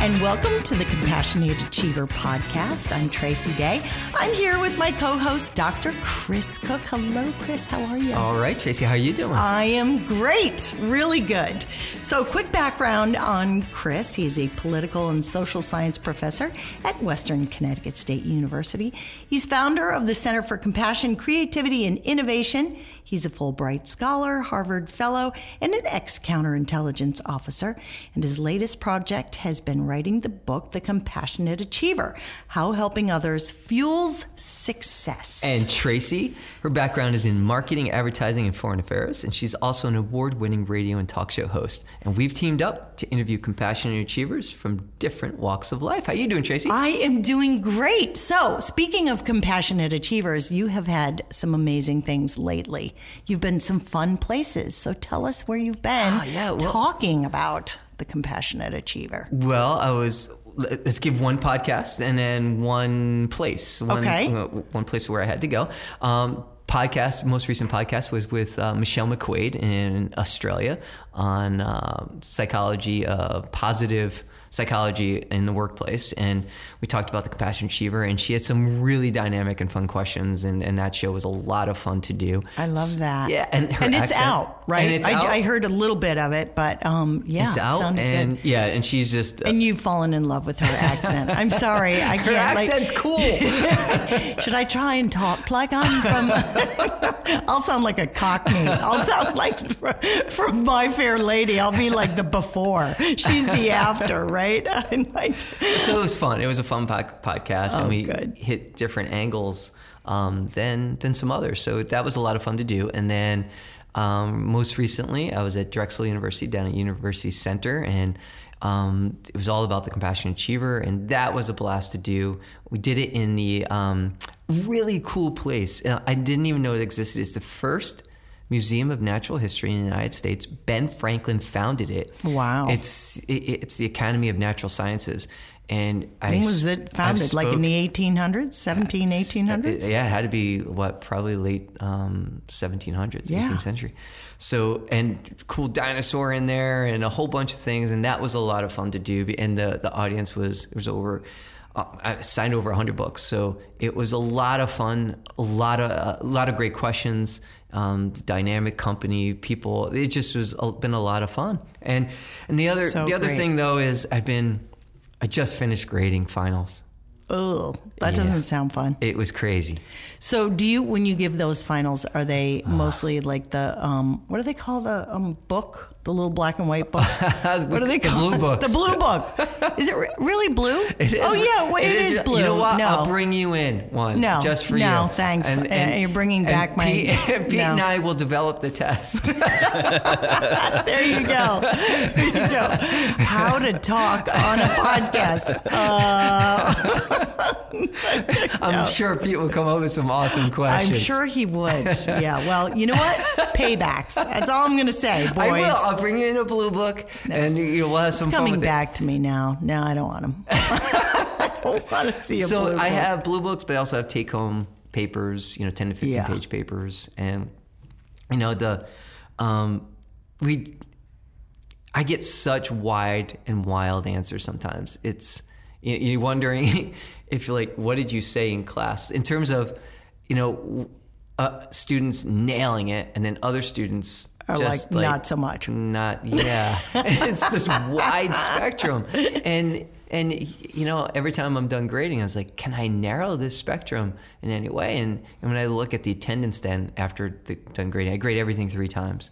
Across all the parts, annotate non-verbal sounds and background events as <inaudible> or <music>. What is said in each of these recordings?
and welcome to the Compassionate Achiever podcast. I'm Tracy Day. I'm here with my co-host, Dr. Chris Cook. Hello, Chris. How are you? All right, Tracy. How are you doing? I am great. Really good. So, quick background on Chris. He's a political and social science professor at Western Connecticut State University. He's founder of the Center for Compassion, Creativity, and Innovation. He's a Fulbright Scholar, Harvard Fellow, and an ex counterintelligence officer. And his latest project has been writing the book, The Compassionate Achiever How Helping Others Fuels Success. And Tracy, her background is in marketing, advertising, and foreign affairs. And she's also an award winning radio and talk show host. And we've teamed up to interview compassionate achievers from different walks of life. How you doing, Tracy? I am doing great. So, speaking of compassionate achievers, you have had some amazing things lately. You've been some fun places. So tell us where you've been Ah, yeah, well- talking about the compassionate achiever. Well, I was. Let's give one podcast and then one place. One, Okay. One place where I had to go. Um, podcast. Most recent podcast was with uh, Michelle McQuaid in Australia on uh, psychology, uh, positive psychology in the workplace, and we talked about the compassion achiever. And she had some really dynamic and fun questions, and, and that show was a lot of fun to do. I love that. Yeah, and her and it's accent- out, right? I, out. I heard a little bit of it, but um, yeah, it's out, sounded and good. yeah, and she's just. uh, And you've fallen in love with her accent. I'm sorry, I can't. her like- accent's cool. <laughs> Should I try and talk like I'm from? <laughs> I'll sound like a Cockney. I'll sound like from My Fair Lady. I'll be like the before. She's the after, right? <laughs> I'm like, so it was fun. It was a fun pod- podcast, Oh, and we good. hit different angles um, than than some others. So that was a lot of fun to do. And then um, most recently, I was at Drexel University down at University Center, and um, it was all about the compassion achiever, and that was a blast to do. We did it in the um, really cool place. Uh, I didn't even know it existed. It's the first. Museum of Natural History in the United States. Ben Franklin founded it. Wow. It's it, it's the Academy of Natural Sciences, and I when s- was it founded? Like in the 1800s, 17, 1800s? Yeah, it had to be what probably late um, 1700s, Yeah. 18th century. So and cool dinosaur in there and a whole bunch of things, and that was a lot of fun to do. And the the audience was it was over. Uh, I signed over 100 books, so it was a lot of fun, a lot of a lot of great questions. Um, dynamic company, people. It just was been a lot of fun. And and the other So the other great. thing though is I've been I just finished grading finals. Oh, that Yeah. doesn't sound fun. It was crazy. So, do you, when you give those finals, are they Ah. <sighs> mostly like the, um, what do they call the um, book? The little black and white book? <laughs> what do they The call the blue book? The blue book. Is it re- really blue? <laughs> It is- oh, yeah, well, it is, blue. You know what? No. I'll bring you in one. No, just for no, you. No, thanks. And you're bringing and back my- Pete, <laughs> Pete no. and I will develop the test. there you go. There you go. How to talk on a podcast. Uh, I'm sure Pete will come up with some awesome questions. I'm sure he would. <laughs> Yeah. Well, you know what? Paybacks. That's all I'm going to say, boys. I will. I'll bring you in a blue book, and you know, we'll have some It's fun coming back to me now. No, I don't want him. <laughs> <laughs> I don't want to see it. a So blue I have blue books, but I also have take-home papers. You know, 10 to 15 Yeah. page papers, and you know the um, we. I get such wide and wild answers sometimes. It's you're wondering if you're like what did you say in class? In terms of you know uh, students nailing it and then other students Or just like, not so much. not yeah. <laughs> It's this wide spectrum. And and you know every time i'm done grading i was like can i narrow this spectrum in any way? And, and when i look at the attendance then after the done grading i grade everything three times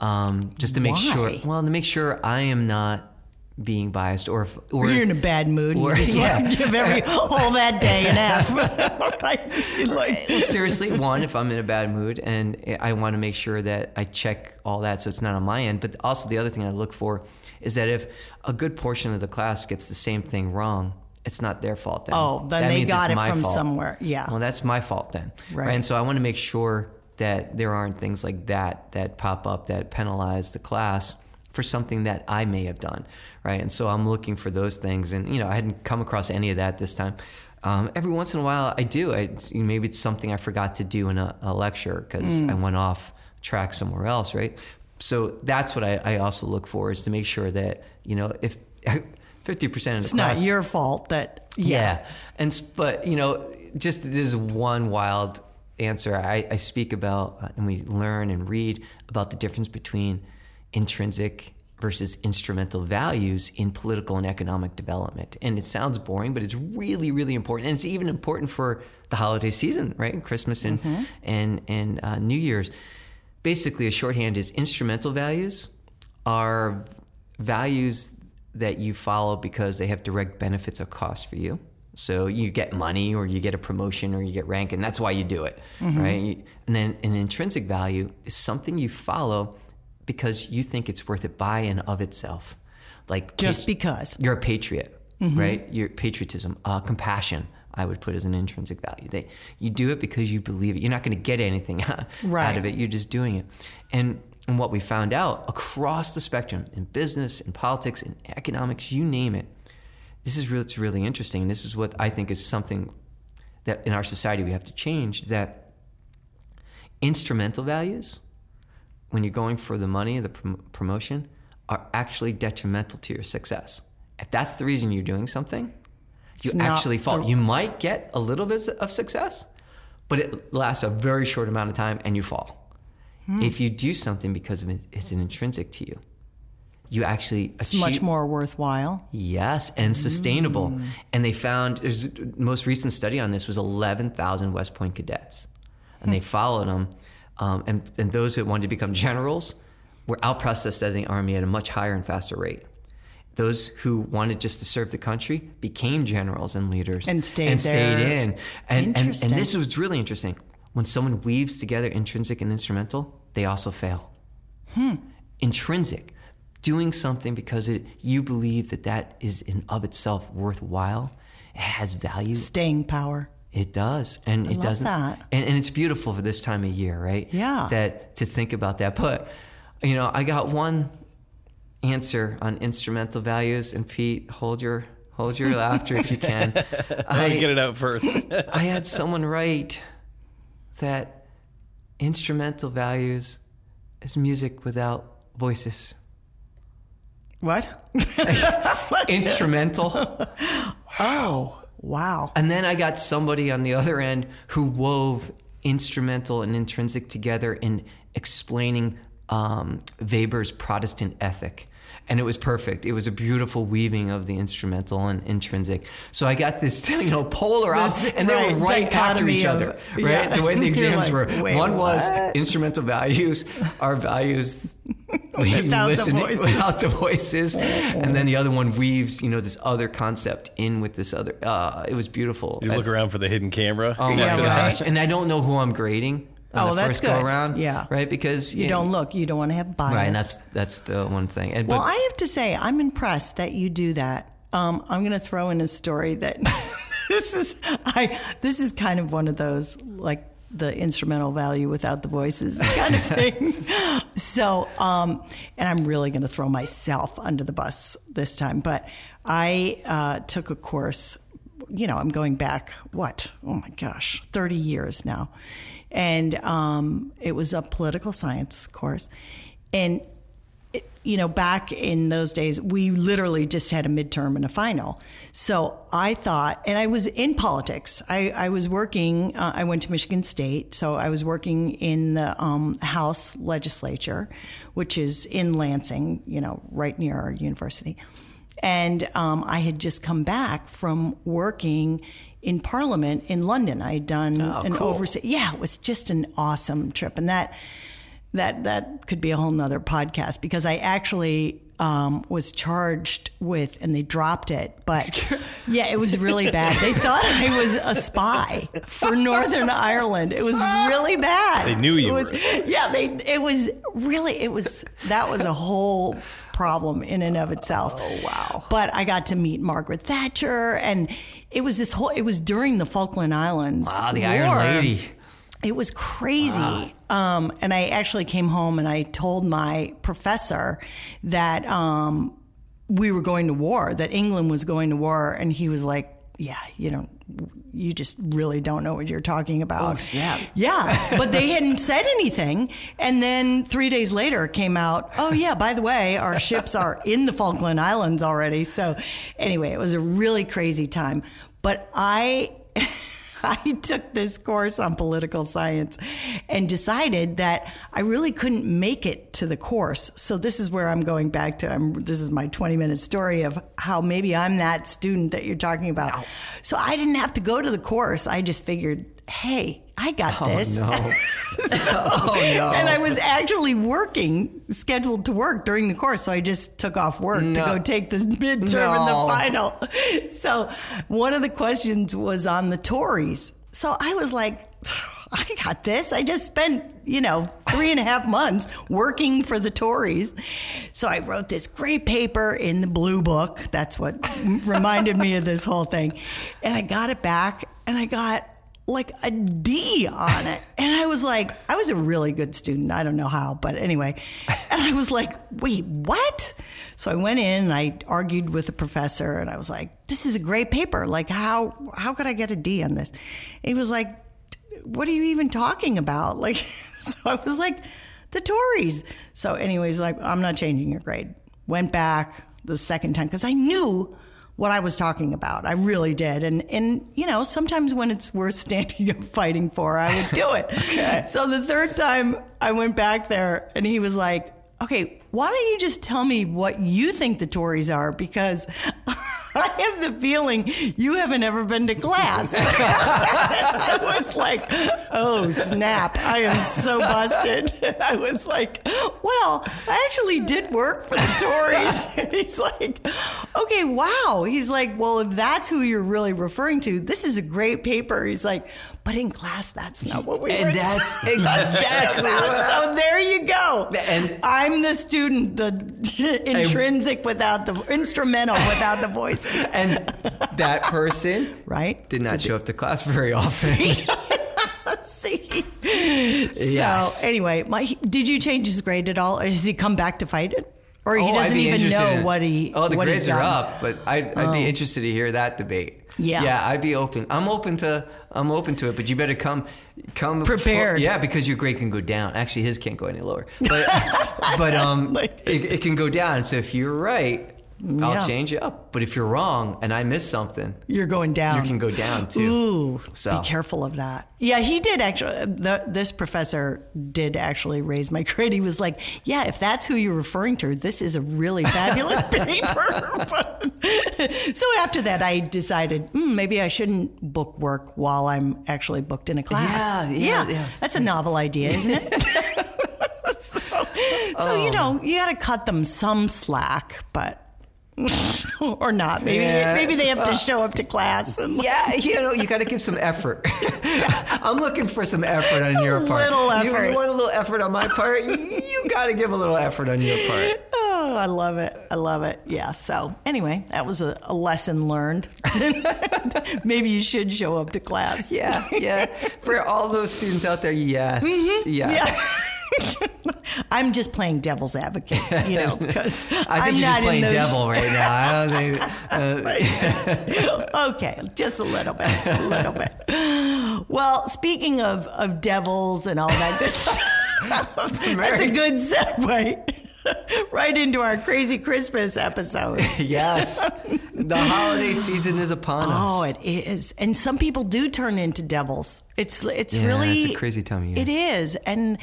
um, just to make sure well to make sure i am not being biased or if, or You're in a bad mood. And or- you just yeah. want to give every <laughs> all that day an F. <laughs> right? Like- Well, seriously, one, if I'm in a bad mood and I want to make sure that I check all that so it's not on my end. But also, the other thing I look for is that if a good portion of the class gets the same thing wrong, it's not their fault then. Oh, then That they got it from fault. somewhere. Yeah. Well, that's my fault then. Right. And so I want to make sure that there aren't things like that that pop up that penalize the class for something that I may have done, right? And so I'm looking for those things, and you know, I hadn't come across any of that this time. Um, every once in a while, I do. I, maybe it's something I forgot to do in a, a lecture because I went off track somewhere else, right? So that's what I, I also look for is to make sure that you know if <laughs> if 50% of the It's class. not your fault that Yeah. And but you know, just this is one wild answer. I, I speak about uh, and we learn and read about the difference between intrinsic versus instrumental values in political and economic development. And it sounds boring, but it's really, really important. And it's even important for the holiday season, right? Christmas and and and uh, New Year's. Basically, a shorthand is instrumental values are values that you follow because they have direct benefits or costs for you. So you get money or you get a promotion or you get rank, and that's why you do it, right? And then an intrinsic value is something you follow because you think it's worth it by and of itself. Like just because. you're a patriot, right? Your patriotism, uh, compassion. I would put as an intrinsic value. They, you do it because you believe it. You're not going to get anything <laughs> out of it. You're just doing it. And and what we found out across the spectrum in business, in politics, in economics, you name it. This is really, it's really interesting. And this is what I think is something that in our society we have to change. That instrumental values, when you're going for the money, the prom- promotion, are actually detrimental to your success. If that's the reason you're doing something, you It's actually fall. the- You might get a little bit of success, but it lasts a very short amount of time and you fall. Hmm. If you do something because of it, it's an intrinsic to you. You actually It's achieve, much more worthwhile. Yes, and sustainable. Mm. And they found there's most recent study on this was 11,000 West Point cadets, and they followed them. Um, and and those who wanted to become generals were outprocessed as the army at a much higher and faster rate. Those who wanted just to serve the country became generals and leaders And stayed and stayed in. And, and and this was really interesting. When someone weaves together intrinsic and instrumental, they also fail Hmm. intrinsic, doing something because it, you believe that that is in of itself worthwhile, it has value. Staying power. It does, and it love doesn't. that. And, and it's beautiful for this time of year, right? Yeah. That to think about that, but you know, I got one answer on instrumental values, and Pete, hold your hold your laughter if you can. <laughs> I get it out first. <laughs> I had someone write that instrumental values is music without voices. What? <laughs> Instrumental. Oh, wow. And then I got somebody on the other end who wove instrumental and intrinsic together in explaining um, Weber's Protestant ethic. And it was perfect. It was a beautiful weaving of the instrumental and intrinsic. So I got this, <laughs> you know, polar opposite, and they were right, right after each of- other, right? yeah. The way <laughs> the exams like, were. wait, One was instrumental values, our values <laughs> Without the listening voices. without the voices, and then the other one weaves, you know, this other concept in with this other. Uh, it was beautiful. You look around for the hidden camera. Oh my Yeah, after right. gosh! And I don't know who I'm grading. Oh, that's first go good. around. Yeah. right. Because You don't look. You don't want to have bias. Right, and that's that's the one thing. And, Well, I have to say, I'm impressed that you do that. Um, I'm going to throw in a story that <laughs> this is I this is kind of one of those like the instrumental value without the voices <laughs> kind of thing. so, um, and I'm really going to throw myself under the bus this time. But I uh, took a course. You know, I'm going back what? Oh my gosh, 30 years now, and um, it was a political science course, and you know, back in those days, we literally just had a midterm and a final. So I thought, and I was in politics. I, I was working, uh, I went to Michigan State. So I was working in the um, House legislature, which is in Lansing, you know, right near our university. And um, I had just come back from working in Parliament in London. I had done an cool. oversight. Yeah, it was just an awesome trip. And that, that that could be a whole nother podcast because I actually um, was charged with, and they dropped it. But <laughs> yeah, it was really bad. They thought I was a spy for Northern Ireland. It was really bad. They knew you It was, were. Yeah, they. It was really. It was that was a whole problem in and of itself. Oh wow! But I got to meet Margaret Thatcher, and it was this whole. It was during the Falkland Islands. ah, the War. Iron Lady. It was crazy. Um, and I actually came home and I told my professor that um, we were going to war, that England was going to war. And he was like, yeah, you don't, you just really don't know what you're talking about. Oh, snap. Yeah, <laughs> but they hadn't said anything. And then three days later came out, oh, yeah, by the way, our ships are in the Falkland Islands already. So anyway, it was a really crazy time. But I. <laughs> <laughs> I took this course on political science and decided that I really couldn't make it to the course. So this is where I'm going back to. I'm, this is my 20 minute story of how maybe I'm that student that you're talking about. So I didn't have to go to the course. I just figured, hey, I got oh, this. no. <laughs> <laughs> Oh, so- Oh, no. And I was actually working, scheduled to work during the course. So I just took off work to go take the midterm and the final. So one of the questions was on the Tories. So I was like, I got this. I just spent, you know, three and a half months working for the Tories. So I wrote this great paper in the blue book. That's what reminded me of this whole thing. And I got it back and I got like a D on it. <laughs> And I was like, I was a really good student. I don't know how, but anyway. And I was like, wait, what? So I went in and I argued with the professor and I was like, this is a great paper. Like how how could I get a D on this? And he was like, what are you even talking about? <laughs> Like so I was like, the Tories. So anyways, like, I'm not changing your grade. Went back the second time because I knew what I was talking about. I really did. And and you know, sometimes when it's worth standing up <laughs> fighting for, I would do it. <laughs> okay. So the third time I went back there and he was like, "Okay, why don't you just tell me what you think the Tories are because <laughs> I have the feeling you haven't ever been to class." <laughs> I was like, "Oh, snap. I am so busted." <laughs> I was like, "Well, I actually did work for the Tories." And he's like, "Okay, wow." He's like, "Well, if that's who you're really referring to, this is a great paper." He's like, "But in class, that's not what we were And that's talking exactly about." So there you go. And- I'm the student, the <laughs> intrinsic without the instrumental without the voices, <laughs> And that person right? did not show up to class very often. See. <laughs> Yes. So anyway, my, did you change his grade at all? Or has he come back to fight it, or he Oh, doesn't even know in- what he? Oh, the what he's grades are up, but I'd, I'd be interested to hear that debate. Yeah. yeah, I'd be open. I'm open to. I'm open to it, but you better come, come Prepared. yeah, because your grade can go down. Actually, his can't go any lower, but <laughs> but um, <laughs> Like- it, it can go down. So if you're right, Yeah. I'll change you up. But if you're wrong and I miss something, You're going down. you can go down too. Ooh, So. be careful of that. Yeah, he did actually. The, this professor did actually raise my <laughs> grade. He was like, "Yeah, if that's who you're referring to, this is a really fabulous <laughs> paper." <laughs> So after that, I decided mm, maybe I shouldn't book work while I'm actually booked in a class. Yeah, yeah, yeah. That's a novel idea, isn't it? so, so you know, you got to cut them some slack, but. <laughs> or not. Maybe Yeah. maybe they have to show up to class and <laughs> Yeah, you know, you got to give some effort. <laughs> I'm looking for some effort on your part. little effort. You, want a little effort on my part? You got to give a little effort on your part. Oh, I love it. I love it. Yeah. So, anyway, that was a, a lesson learned. Maybe you should show up to class. Yeah, yeah. For all those students out there, yes, Mm-hmm. yes. <laughs> I'm just playing devil's advocate, you know, because <laughs> I think I'm you're not just playing in those. devil right now. I don't think. Uh, <laughs> okay, just a little bit, a little bit. Well, speaking of of devils and all that good stuff, that's a good segue right into our crazy Christmas episode. yes, the holiday season is upon us. Oh, it is, and some people do turn into devils. It's it's Yeah, really it's a crazy time of year. It is, and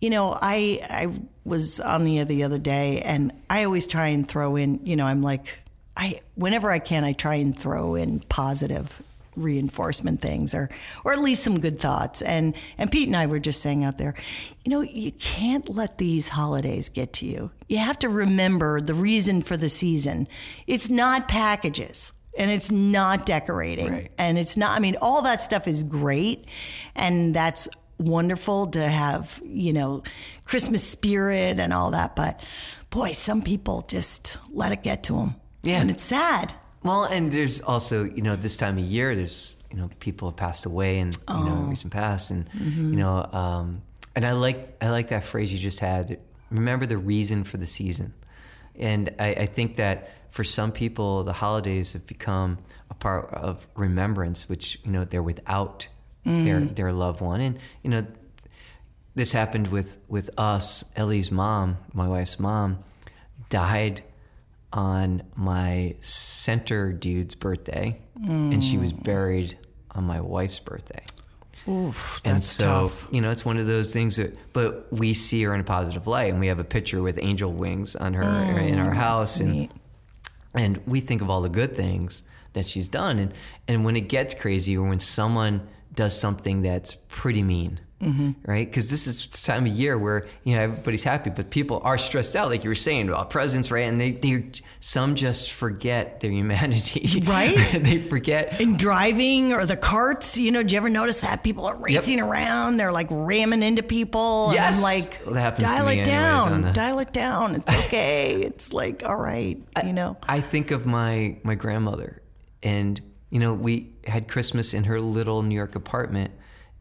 you know, I I was on the the other day, and I always try and throw in. You know, I'm like, I whenever I can, I try and throw in positive reinforcement things or or at least some good thoughts and and Pete and I were just saying out there you know you can't let these holidays get to you you have to remember the reason for the season it's not packages and it's not decorating Right. and it's not i mean all that stuff is great and that's wonderful to have you know christmas spirit and all that but boy some people just let it get to them Yeah. and it's sad Well, and there's also, you know, this time of year, there's, you know, people have passed away and, you know, recent past. And, you know, um, and I like, I like that phrase you just had. Remember the reason for the season. And I, I think that for some people, the holidays have become a part of remembrance, which you know they're without their mm. their loved one, and you know this happened with with us. Ellie's mom, my wife's mom, died on my center dude's birthday, and she was mm. buried on my wife's birthday. Oof, And so, tough. you know, it's one of those things that, but we see her in a positive light, and we have a picture with angel wings on her mm, in our house, and neat. and we think of all the good things that she's done, and and when it gets crazy, or when someone does something that's pretty mean. Mm-hmm. Right, because this is the time of year where you know everybody's happy, but people are stressed out, like you were saying about presents, right? And they they some just forget their humanity, <laughs> Right. <laughs> they forget In driving or the carts, you know, do you ever notice that people are racing around? They're like ramming into people. And Yes. I'm like, Well, that happens to dial it down. the- Dial it down. It's <laughs> okay. it's like, all right, you know. I think of my my grandmother, and you know, we had Christmas in her little New York apartment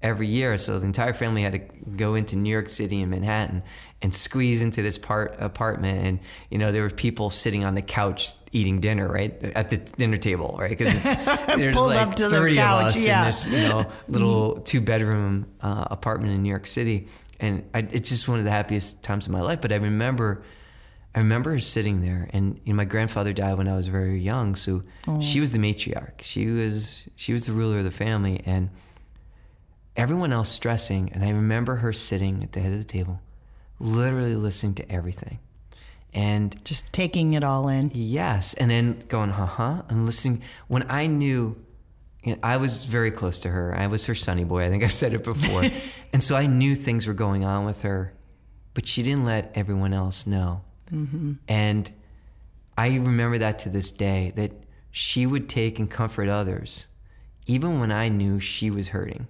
every year. So the entire family had to go into New York City and Manhattan and squeeze into this part apartment. And you know, there were people sitting on the couch eating dinner, right at the dinner table, right? Because it's <laughs> there's like up to the thirty couch, of us yeah. in this you know <laughs> little two bedroom uh, apartment in New York City, and I, it's just one of the happiest times of my life. But I remember. I remember her sitting there, and you know, my grandfather died when I was very young, so oh. she was the matriarch. She was she was the ruler of the family, and everyone else stressing. And I remember her sitting at the head of the table, literally listening to everything, and Just taking it all in. Yes, and then going, "Huh, huh, and listening. When I knew, you know, I was very close to her. I was her sunny boy. I think I've said it before, <laughs> and so I knew things were going on with her, but she didn't let everyone else know. Mm-hmm. And I remember that to this day that she would take and comfort others, even when I knew she was hurting.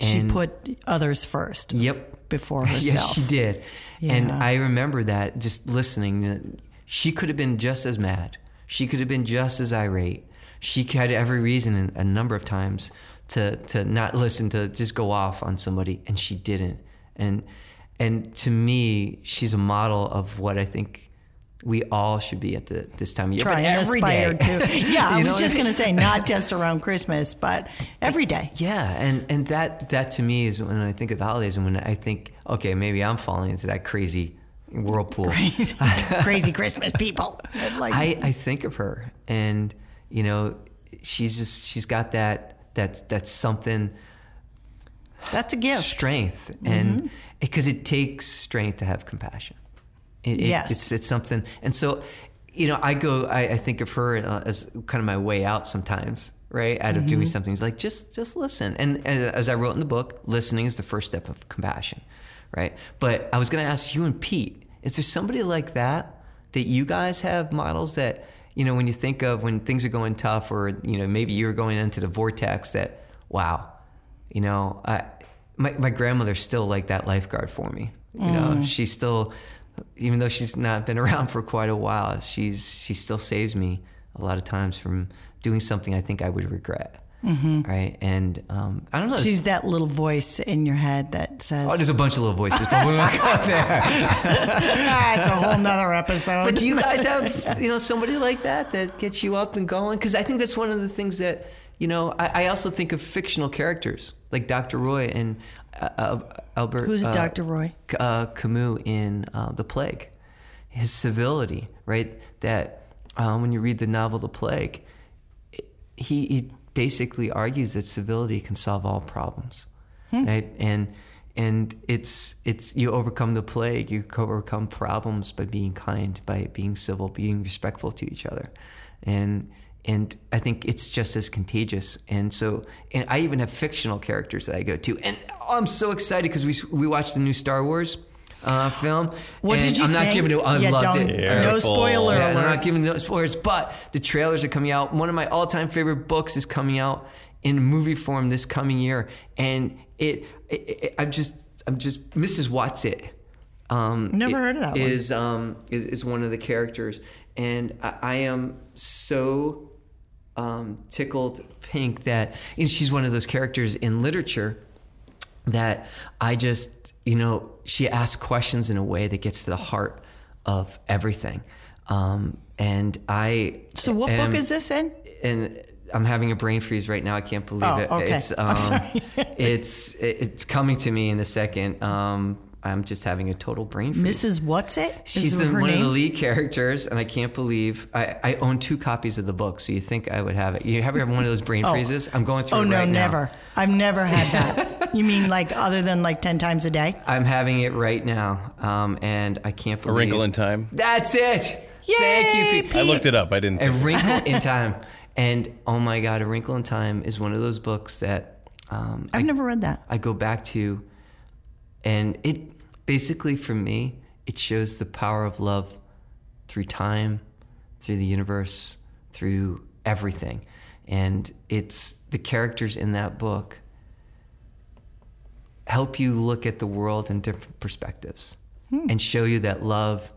She And- put others first Yep, before herself. <laughs> Yes, she did. And I remember that just listening. She could have been just as mad. She could have been just as irate. She had every reason a number of times to to not listen to just go off on somebody, and she didn't. And and to me, she's a model of what I think we all should be at the, this time of year. Try but and every day. to. <laughs> Yeah, I was just I going to say, not <laughs> just around Christmas, but every day. Yeah, and and that that to me is when I think of the holidays, and when I think, okay, maybe I'm falling into that crazy whirlpool. Crazy <laughs> crazy Christmas people. Like, I, I think of her, and you know, she's just she's got that that that something that's a gift. strength, Mm-hmm. Because it takes strength to have compassion. It, it- Yes. it's it's something, and so you know, I go, I, I think of her uh, as kind of my way out sometimes. Right out of Mm-hmm. doing something, it's like just just listen. And, and as I wrote in the book, listening is the first step of compassion, right? But I was going to ask you and Pete, is there somebody like that that you guys have models that you know when you think of when things are going tough, or you know maybe you're going into the vortex that wow, you know, I, my my grandmother's still like that lifeguard for me. You know, she's still, even though she's not been <laughs> around for quite a while, she's she still saves me a lot of times from doing something I think I would regret. Right, and um, I don't know. She's that little voice in your head that says, oh, there's a bunch of little voices, but we won't go there. ah, it's a whole nother episode. But do you guys <laughs> have you know somebody like that that gets you up and going? Because I think that's one of the things that you know. I, I also think of fictional characters like Dr. Roy and uh, Albert. Who's uh, Dr. Roy? Uh, Camus in uh, The Plague. His civility, right? That um, when you read the novel The Plague, it- he, he basically argues that civility can solve all problems, right? And and it's it's you overcome the plague, you overcome problems by being kind, by being civil, being respectful to each other, and and I think it's just as contagious. And so, and I even have fictional characters that I go to, and I'm so excited because we we watched the new Star Wars uh, film. What and did you I'm not giving it. I Yeah, loved don't- it. No Careful. spoiler Yeah, I'm not giving no spoilers, but the trailers are coming out. One of my all-time favorite books is coming out in movie form this coming year, and it, it, it I'm just, I'm just Mrs. Whatsit. Um, Never heard of that one. Is um is, is one of the characters, and I, I am so um, tickled pink that and she's one of those characters in literature that I just, you know, she asks questions in a way that gets to the heart of everything. Um, and I. So what am- book is this in? and I'm having a brain freeze right now. I can't believe Oh, it. okay. It's I'm um, sorry. <laughs> it's it's coming to me in a second. Um, I'm just having a total brain freeze. Mrs. Whatsit? She's the, her one of the lead characters, and I can't believe I, I own two copies of the book. So you think I would have it? You ever have one of those brain <laughs> freezes? I'm going through Oh it no, right now. never. I've never had that. <laughs> you mean like other than like ten times a day? I'm having it right now, um, and I can't believe. A. Wrinkle in Time. That's it. Thank you, Yay, Pete. I looked it up. I didn't. A Wrinkle in <laughs> Time. And oh my God, A Wrinkle in Time is one of those books that um, I've I, never read that. I go back to. And it basically, for me, it shows the power of love through time, through the universe, through everything. And it's the characters in that book help you look at the world in different perspectives and show you that love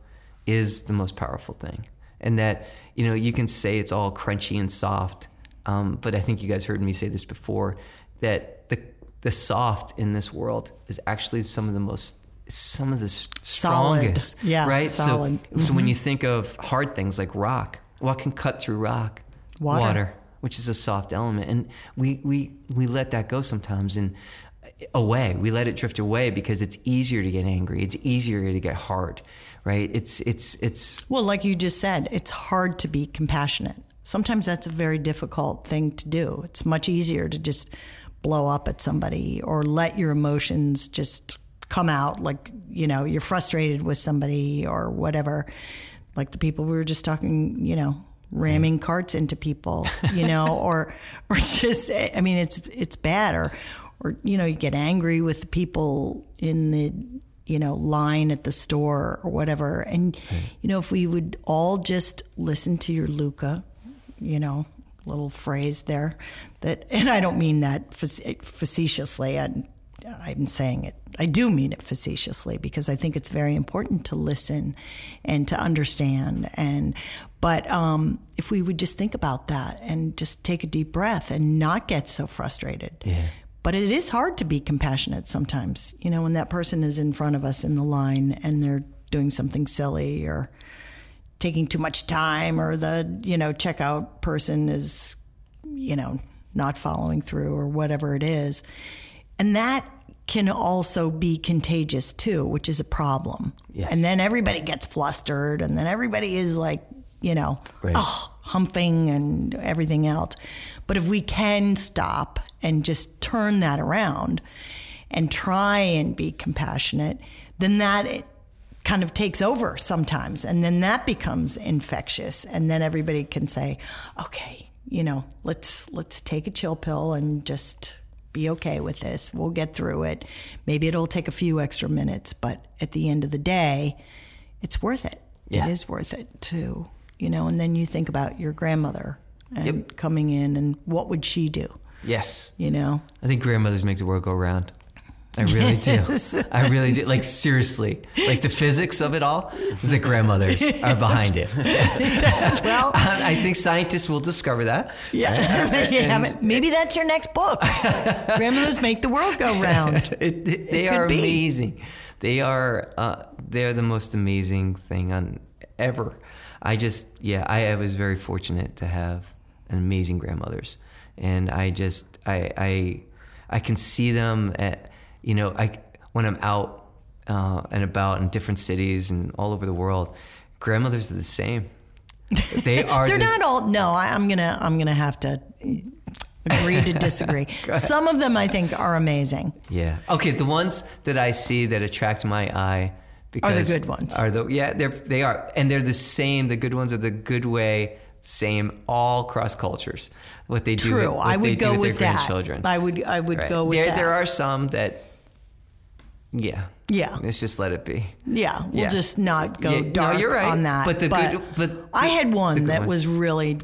is the most powerful thing. And that, you know, you can say it's all crunchy and soft, um, but I think you guys heard me say this before that the, the soft in this world is actually some of the most some of the s- Solid. strongest Yeah, right solid. so so when you mm-hmm. think of hard things like rock what can cut through rock Water. which is a soft element and we we we let that go sometimes and uh, away we let it drift away because it's easier to get angry it's easier to get hard right it's it's it's Well, like you just said, it's hard to be compassionate. Sometimes that's a very difficult thing to do. It's much easier to just blow up at somebody or let your emotions just come out like, you know, you're frustrated with somebody or whatever. Like the people we were just talking, you know, ramming carts into people, <laughs> you know, or or just I mean it's it's bad or or you know, you get angry with the people in the you know, line at the store or whatever. And, you know, if we would all just listen to your Luca, you know, little phrase there that, and I don't mean that face- facetiously. I, I'm saying it, I do mean it facetiously because I think it's very important to listen and to understand. And, but um, if we would just think about that and just take a deep breath and not get so frustrated. Yeah. But it is hard to be compassionate sometimes, you know, when that person is in front of us in the line and they're doing something silly or taking too much time or the, you know, checkout person is, you know, not following through or whatever it is. And that can also be contagious too, which is a problem. Yes. And then everybody gets flustered and then everybody is like, you know, Right. oh, humping and everything else. But if we can stop and just turn that around and try and be compassionate, then that kind of takes over sometimes. And then that becomes infectious. And then everybody can say, okay, you know, let's let's take a chill pill and just be okay with this. We'll get through it. Maybe it'll take a few extra minutes, but at the end of the day, it's worth it. Yeah. It is worth it too. You know, and then you think about your grandmother and coming in and what would she do? yes You know? i think grandmothers make the world go round I really do. I really do. Like seriously, like the physics of it all is that grandmothers are behind it. <laughs> Well, <laughs> I think scientists will discover that. yeah. <laughs> Have. Maybe that's your next book. Grandmothers make the world go round. It, it- they are be. amazing. They are. Uh, they're the most amazing thing on ever. I just, yeah, I, I was very fortunate to have an amazing grandmothers, and I just, I, I, I can see them at, you know, I when I'm out uh, and about in different cities and all over the world. Grandmothers are the same. They <laughs> are. They're the, not all. No, I, I'm gonna. I'm gonna have to agree to <laughs> disagree. Some of them I think are amazing. Yeah. Okay. The ones that I see that attract my eye because are the good ones. Are the yeah they're they are and they're the same. The good ones are the good way. Same all cross cultures. What they do. True. with- I they would do go with, with their that. grandchildren. I would. I would Right. go with there, that. There are some that. Yeah. Yeah. Let's just let it be. Yeah, we'll Yeah. just not go Yeah, no, dark you're right. on that. But the good- but I had one that ones. was really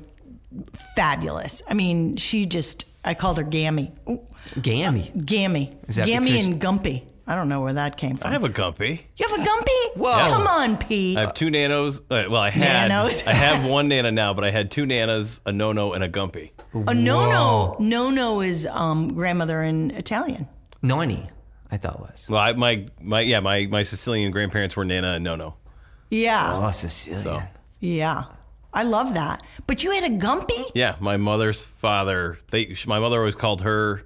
fabulous. I mean, she just I called her Gammy. Ooh, Gammy. Gammy. Gammy and Gumpy. I don't know where that came from. I have a gumpy. you have a Gumpy? Whoa. Come on, Pete. I have two nanos. Uh, well, I had. Nanos? I have one nana now, but I had two nanas, a nono, and a gumpy. a no no. No no is um, grandmother in Italian. Noni, I thought was. Well, I, my my yeah, my my Sicilian grandparents were nana and nono. Yeah. Oh, Sicilian. So Yeah. I love that. But you had a Gumpy? Yeah, my mother's father. They, my mother always called her.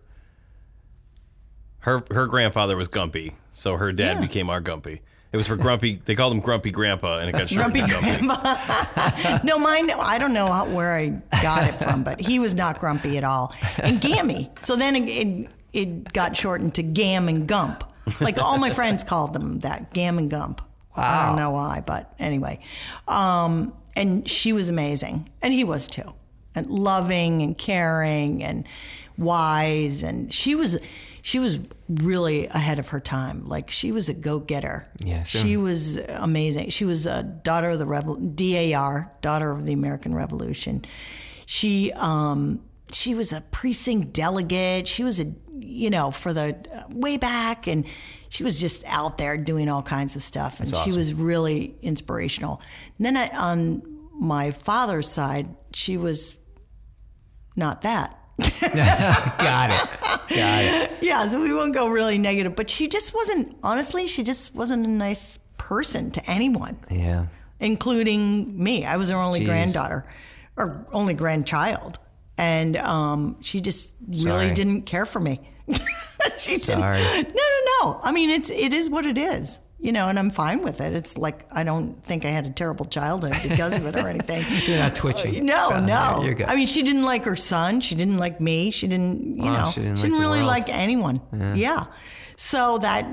Her her grandfather was Gumpy, so her dad Yeah. became our Gumpy. It was for Grumpy. They called him Grumpy Grandpa, and it got shortened Grumpy to Gumpy. Grandpa. <laughs> no, mine, I don't know how, where I got it from, but he was not grumpy at all. And Gammy. So then it, it, it got shortened to Gam and Gump. Like all my friends called them that, Gam and Gump. I don't know why, but anyway. Um, and she was amazing. And he was too. And loving and caring and wise. And she was. She was really ahead of her time. Like she was a go-getter. Yeah, so- she was amazing. She was a daughter of the Revol- DAR, daughter of the American Revolution. She um, she was a precinct delegate. She was a you know for the uh, way back, and she was just out there doing all kinds of stuff. And she awesome. was really inspirational. And then I, on my father's side, she was not that. <laughs> Got it. Got it. Yeah, so we won't go really negative, but she just wasn't. Honestly, she just wasn't a nice person to anyone Yeah. including me. I was her only Jeez. granddaughter or only grandchild. And um, she just really Sorry. didn't care for me. <laughs> she Sorry. didn't. No, no, no. I mean, it's it is what it is, you know, and I'm fine with it. It's like I don't think I had a terrible childhood because of it or anything. <laughs> You're not twitching. No, So, no. You're good. I mean, she didn't like her son. She didn't like me. She didn't, you Oh, know, she didn't like the really world. like anyone. Yeah. So that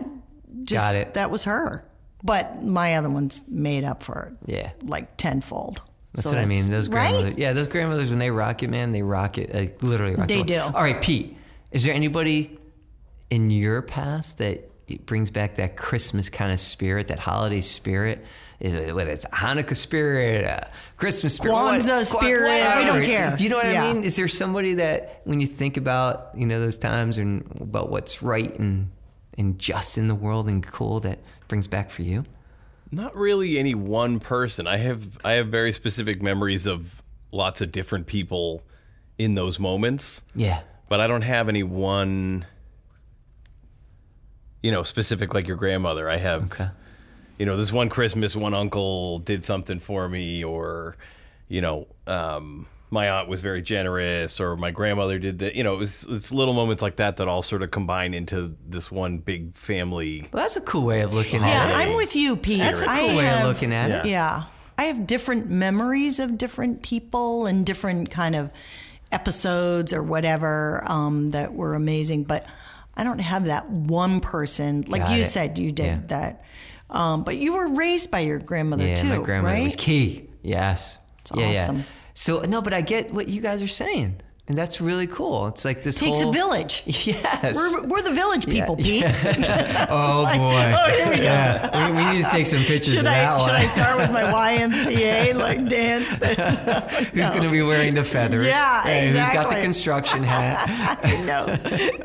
just that was her. But my other ones made up for it. Yeah. Like tenfold. That's So what I mean. Those right? grandmothers, yeah, those grandmothers when they rock it, man, they rock it, like literally. Rock They the do. All right, Pete, is there anybody in your past that it brings back that Christmas kind of spirit, that holiday spirit? Whether it's Hanukkah spirit, a Christmas spirit, Kwanzaa spirit, we don't care. Do you know what Yeah. I mean? Is there somebody that when you think about you know those times and about what's right and and just in the world and cool that brings back for you? Not really any one person. I have I have very specific memories of lots of different people in those moments, Yeah. but I don't have any one you know, specific like your grandmother. I have Okay. you know, this one Christmas one uncle did something for me or you know, um my aunt was very generous or my grandmother did that. You know, it was it's little moments like that that all sort of combine into this one big family. Well, that's a cool way of looking at Yeah, it. Yeah i'm with you, Pete. That's a cool way have- of looking at it. Yeah. Yeah. I have different memories of different people and different kind of episodes or whatever um, that were amazing, but I don't have that one person. Like Got you it. said, you did Yeah. that. Um, but you were raised by your grandmother Yeah, too, my grandmother right? was key. Yes. It's yeah, awesome. Yeah. So no, but I get what you guys are saying, and that's really cool. It's like this Takes whole a village. <laughs> Yes. We're, we're the village people, Pete. <laughs> <laughs> oh boy. oh, here we go. Yeah. We, we need to take some pictures Should of that I one. should I start with my YMCA like dance? Who's going to be wearing the feathers? Yeah, exactly. Who's got the construction hat? I know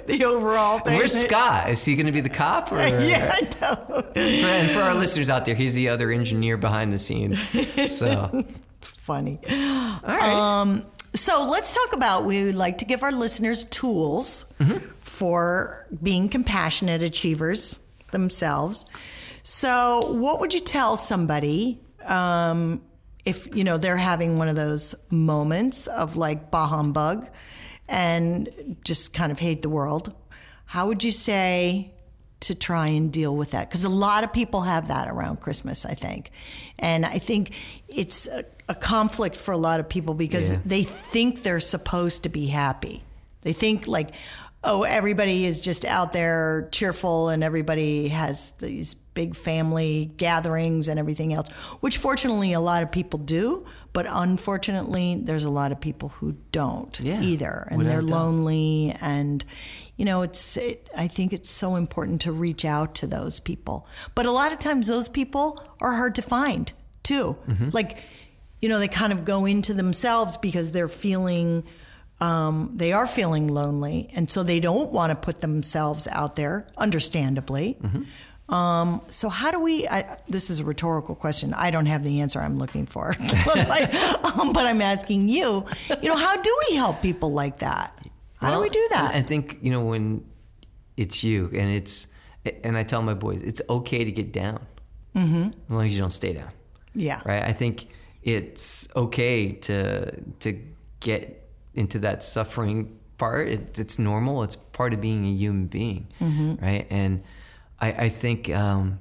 the overall thing. Where's Scott? Is he going to be the cop? Or? Yeah, I know. And for our listeners out there, he's the other engineer behind the scenes. So, Funny. <gasps> all right. So let's talk about we would like to give our listeners tools for being compassionate achievers themselves. So, what would you tell somebody um, if you know they're having one of those moments of like bah humbug and just kind of hate the world? How would you say to try and deal with that? Because a lot of people have that around Christmas, I think, and I think it's a, a conflict for a lot of people because Yeah. they think they're supposed to be happy. They think like, oh, everybody is just out there cheerful and everybody has these big family gatherings and everything else, which fortunately a lot of people do, but unfortunately there's a lot of people who don't Yeah, either, and they're lonely and. You know, it's. It, I think it's so important to reach out to those people, but a lot of times those people are hard to find too. Mm-hmm. Like, you know, they kind of go into themselves because they're feeling, um, they are feeling lonely. And so they don't want to put themselves out there, understandably. Mm-hmm. Um, so how do we, I, this is a rhetorical question. I don't have the answer I'm looking for, <laughs> but, like, <laughs> um, but I'm asking you, you know, how do we help people like that? How do we do that? I think you know when it's you, and it's, and I tell my boys, it's okay to get down, mm-hmm. as long as you don't stay down. yeah. Right. I think it's okay to to get into that suffering part. It, it's normal. It's part of being a human being, right? And I, I think um,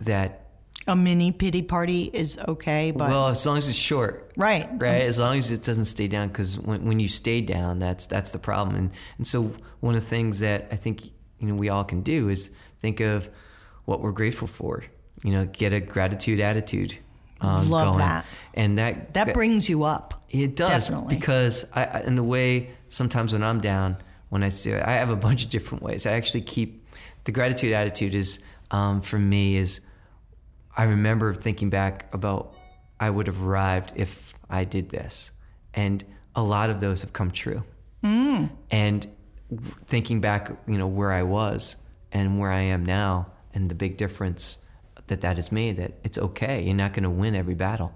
that A mini pity party is okay, but well, as long as it's short, right, right? As long as it doesn't stay down, because when, when you stay down, that's that's the problem. And and so one of the things that I think you know we all can do is think of what we're grateful for. You know, get a gratitude attitude. Um, Love going. that. and that that brings you up. it does Definitely. because I, I in the way sometimes when I'm down, when I see I have a bunch of different ways. I actually keep the gratitude attitude is um, for me is I remember thinking back about I would have arrived if I did this, and a lot of those have come true. Mm. And thinking back, you know where I was and where I am now, and the big difference that that has made. That it's okay. You're not going to win every battle,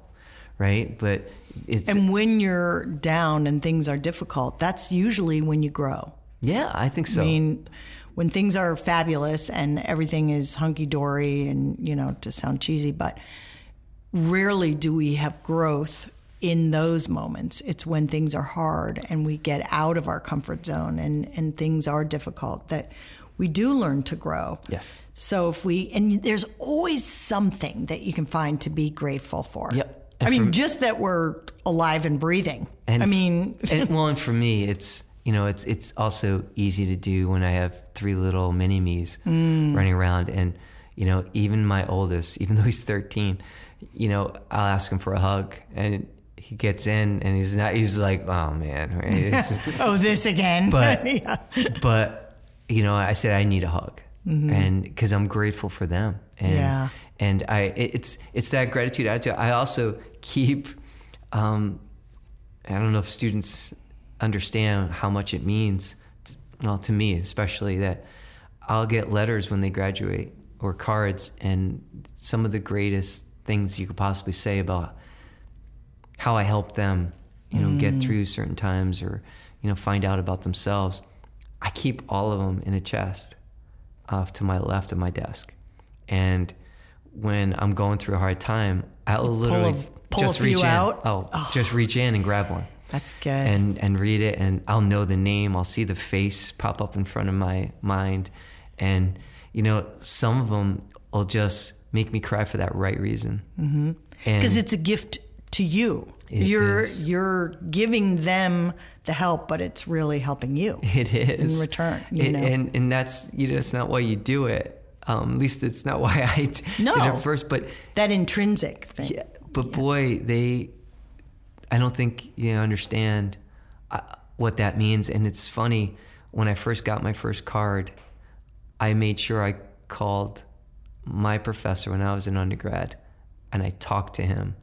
right? But it's And when you're down and things are difficult, that's usually when you grow. Yeah, I think so. I mean, when things are fabulous and everything is hunky dory, and you know, to sound cheesy, but rarely do we have growth in those moments. It's when things are hard and we get out of our comfort zone and, and things are difficult that we do learn to grow. yes. So if we, and there's always something that you can find to be grateful for. Yep. I mean, from- just that we're alive and breathing. And I mean, and well, and for me, it's you know, it's it's also easy to do when I have three little mini me's Mm. running around, and you know, even my oldest, even though he's thirteen, you know, I'll ask him for a hug, and he gets in, and he's not, he's like, oh man, <laughs> right? <laughs> Oh, this again. <laughs> But- yeah. but you know, I said I need a hug, and because I'm grateful for them, and Yeah. and I it- it's it's that gratitude attitude. I also keep, um, I don't know if students understand how much it means, t- well, to me especially that I'll get letters when they graduate or cards, and some of the greatest things you could possibly say about how I helped them, you know, get mm. through certain times or, you know, find out about themselves. I keep all of them in a chest off to my left of my desk. And when I'm going through a hard time, I'll literally pull a just few reach out? in. Oh, just reach in and grab one. That's good. And and read it and I'll know the name, I'll see the face pop up in front of my mind and you know, some of them will just make me cry for that right reason. Mm-hmm. because it's a gift to you. It you're is. you're giving them the help, but it's really helping you. <laughs> It is in return, you It- know? and and that's you know it's not why you do it. Um, at least it's not why <laughs> I d- No. did it first. But That intrinsic thing. yeah, but boy, they I don't think you understand uh, what that means. And it's funny when I first got my first card, I made sure I called my professor when I was an undergrad, and I talked to him,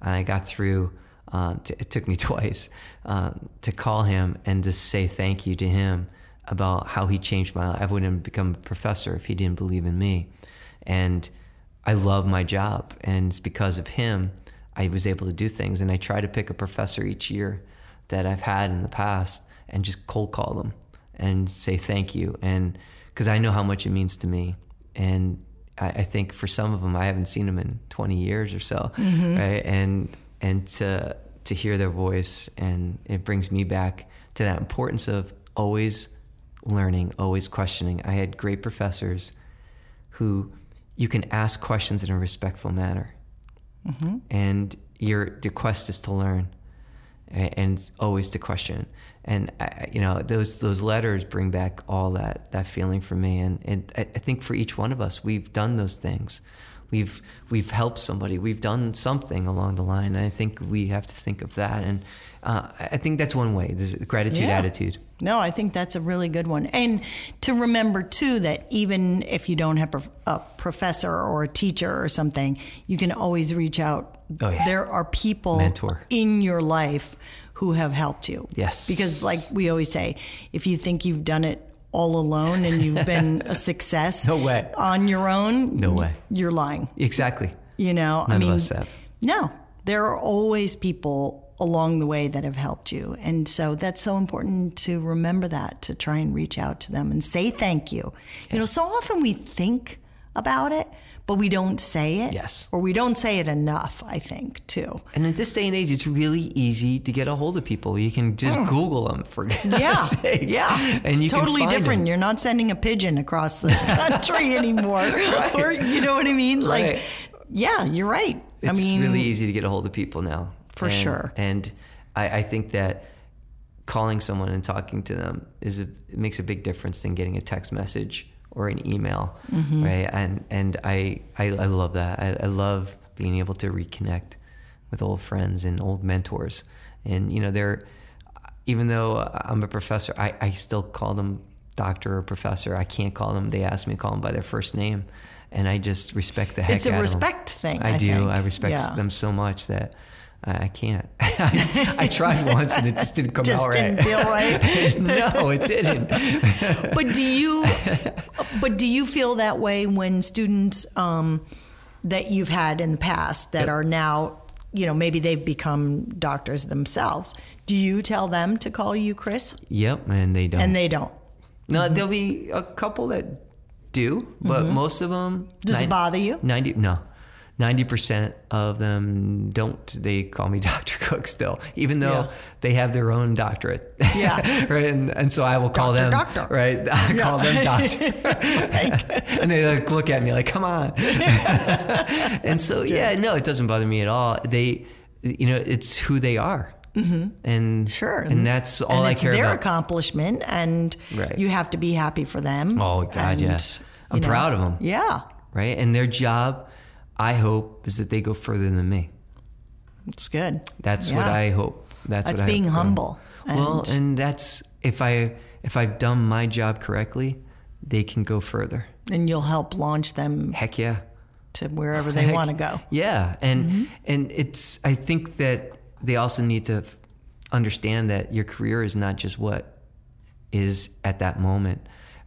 and I got through. Uh, it took me <laughs> twice uh, to call him and to say thank you to him about how he changed my life. I wouldn't have become a professor if he didn't believe in me, and I love my job, and it's because of him I was able to do things. And I try to pick a professor each year that I've had in the past and just cold call them and say thank you, and because I know how much it means to me, and I, I think for some of them I haven't seen them in 20 years or so, mm-hmm. right? And and to to hear their voice, and it brings me back to that importance of always learning, always questioning. I had great professors who you can ask questions in a respectful manner, Mm-hmm. and your the quest is to learn, and always to question. And I, you know those those letters bring back all that that feeling for me, and and I think for each one of us, we've done those things. We've we've helped somebody. We've done something along the line, and I think we have to think of that. And uh, I think that's one way. A gratitude Yeah. attitude. No, I think that's a really good one. And to remember too that even if you don't have a professor or a teacher or something, you can always reach out. Oh, yeah. There are people Mentor. in your life who have helped you. Yes. Because like we always say, if you think you've done it all alone and you've been <laughs> a success No way. on your own, No way. You're lying. Exactly. You know, I None of mean, us have. no, there are always people along the way that have helped you. And so that's so important to remember that, to try and reach out to them and say thank you. You know, so often we think about it, but we don't say it. Yes. Or we don't say it enough, I think, too. And in this day and age, it's really easy to get a hold of people. You can just Google them for God's Mm. Yeah. <laughs> sakes. Yeah. and it's can totally different. them. You're not sending a pigeon across the <laughs> country anymore. <laughs> Or, you know what I mean? Like, Right. yeah, you're right. It's I mean, it's really easy to get a hold of people now. For And- sure. And I, I think that calling someone and talking to them is a, it makes a big difference than getting a text message or an email, Mm-hmm. right? And and I I, I love that. I, I love being able to reconnect with old friends and old mentors. And you know, they're even though I'm a professor, I, I still call them doctor or professor. I can't call them. They ask me to call them by their first name, and I just respect the heck It's a out of 'em. respect thing, I, I do. think. I respect Yeah. them so much that I, can't. I, <laughs> I tried once and it just didn't come out right. It Just out didn't right. feel right. <laughs> no, it didn't. <laughs> but do you but do you feel that way when students um, that you've had in the past that Yep. are now you know maybe they've become doctors themselves do you tell them to call you chris Yep, and they don't. and they don't no, there'll be a couple that do, but most of them. Mm-hmm. Does it bother you? Ninety no. Ninety percent of them don't. They call me <laughs> Dr. Cook still, even though Yeah. they have their own doctorate. Yeah. <laughs> right. And, and so I will call Doctor, them doctor. Right. <laughs> I call them doctor. and they like look at me like, "Come on." and so yeah, no, it doesn't bother me at all. They, you know, it's who they are. Mm-hmm. And sure and that's all and I it's care their about. accomplishment and Right. you have to be happy for them Oh, God, and, yes. I'm know, proud of 'em. yeah right? And their job, I hope, is that they go further than me. it's good That's what I hope. That's, That's what I being hope 'em. humble well, and- and that's if I if I've done my job correctly, they can go further. and you'll help launch them Heck yeah. to wherever they Heck- want to go Yeah, and Mm-hmm. and it's I think that they also need to understand that your career is not just what is at that moment.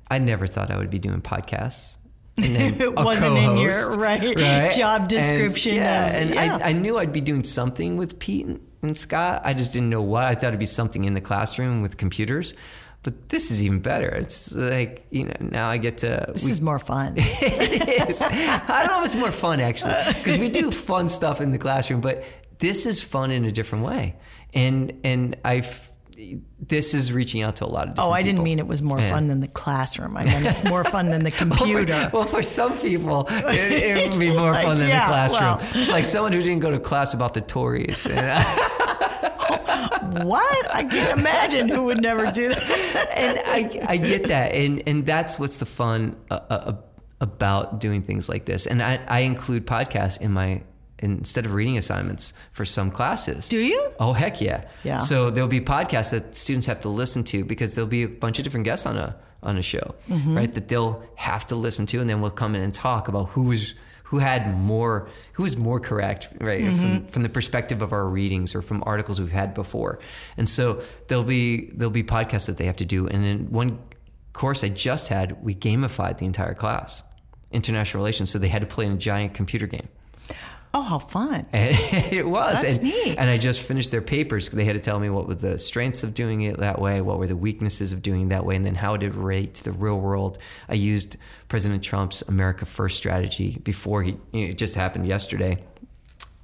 I never thought I would be doing podcasts. And It <laughs> wasn't in your- co-host, right, job And, description yeah, of- and yeah. I, I knew I'd be doing something with Pete and, and Scott. I just didn't know what. I thought it'd be something in the classroom with computers. But this is even better. It's like you know now I get to this we is more fun <laughs> it is. I don't know if it's more fun actually, because we do fun stuff in the classroom, but this is fun in a different way. And and I, this is reaching out to a lot of. Oh, I didn't people. mean it was more Yeah. fun than the classroom. I mean, it's more fun than the <laughs> computer. <laughs> Well, for some people, it, it would be <laughs> more Like, fun than yeah, the classroom. well. It's like someone who didn't go to class about the Tories. what? I can't imagine who would never do that. and I, I get that, and and that's what's the fun uh, uh, about doing things like this. And I, I include podcasts in my instead of reading assignments for some classes. Do you? Oh heck yeah! Yeah. So there'll be podcasts that students have to listen to because there'll be a bunch of different guests on a on a show, Mm-hmm. right? That they'll have to listen to, and then we'll come in and talk about who was who had more who was more correct, right? Mm-hmm. From from the perspective of our readings or from articles we've had before, and so there'll be there'll be podcasts that they have to do, and in one course I just had, we gamified the entire class, international relations. So they had to play in a giant computer game. Oh, how fun. <laughs> And it was. That's and, neat. and I just finished their papers. They had to tell me what were the strengths of doing it that way, what were the weaknesses of doing it that way, and then how it would relate to the real world. I used President Trump's America First strategy before he, you know, it just happened yesterday.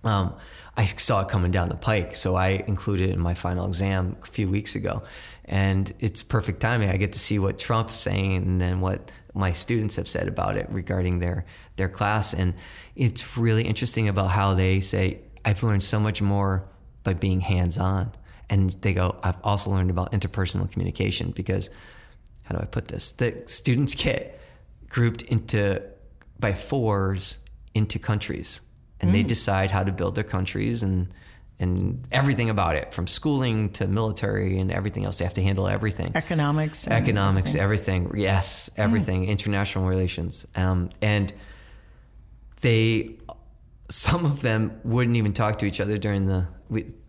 Um, I saw it coming down the pike, so I included it in my final exam a few weeks ago. And it's perfect timing. I get to see what Trump's saying and then what my students have said about it regarding their their class. And it's really interesting about how they say, I've learned so much more by being hands on. And they go, I've also learned about interpersonal communication because how do I put this? The students get grouped into by fours into countries and they decide how to build their countries and and everything about it from schooling to military and everything else they have to handle everything Economics. economics everything yes everything international relations um, and they some of them wouldn't even talk to each other during the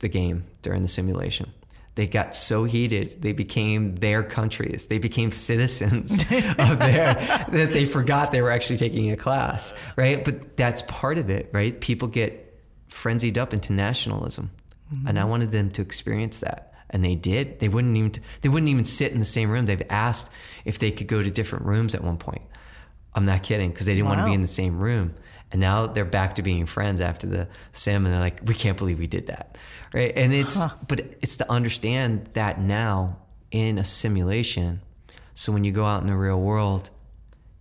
the game during the simulation. They got so heated they became their countries. They became <laughs> citizens of <laughs> their that they forgot they were actually taking a class right? But that's part of it right? People get frenzied up into nationalism. And i mm-hmm. wanted them to experience that. And they did. They wouldn't even they wouldn't even sit in the same room. They've asked if they could go to different rooms at one point. I'm not kidding because they didn't want to be in the same room. And now they're back to being friends after the sim, and they're like, "We can't believe we did that." Right? And it's but it's to understand that now in a simulation. So when you go out in the real world,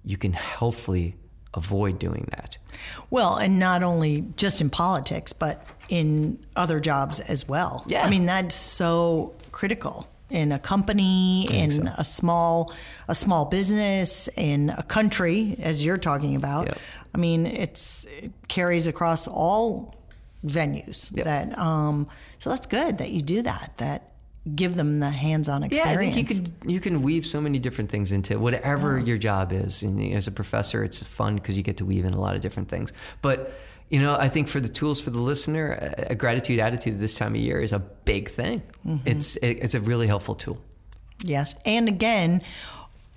you can hopefully avoid doing that. Well, and not only just in politics, but in other jobs as well. Yeah. I mean, that's so critical in a company, in a small a small business, in a country, as you're talking about. Yep. I mean, it's it carries across all venues. Yep. That um, so that's good that you do that. That give them the hands-on experience. Yeah, experience. I think you can you can weave so many different things into whatever your job is. And as a professor, it's fun because you get to weave in a lot of different things. But you know, I think for the tools for the listener, a a gratitude attitude this time of year is a big thing. Mm-hmm. It's it, it's a really helpful tool. Yes, and again,